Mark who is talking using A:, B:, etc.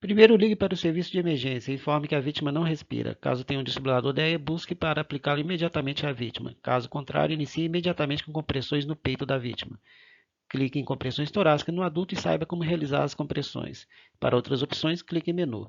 A: Primeiro, ligue para o serviço de emergência e informe que a vítima não respira. Caso tenha um desfibrilador DE, busque para aplicá-lo imediatamente à vítima. Caso contrário, inicie imediatamente com compressões no peito da vítima. Clique em compressões torácicas no adulto e saiba como realizar as compressões. Para outras opções, clique em menu.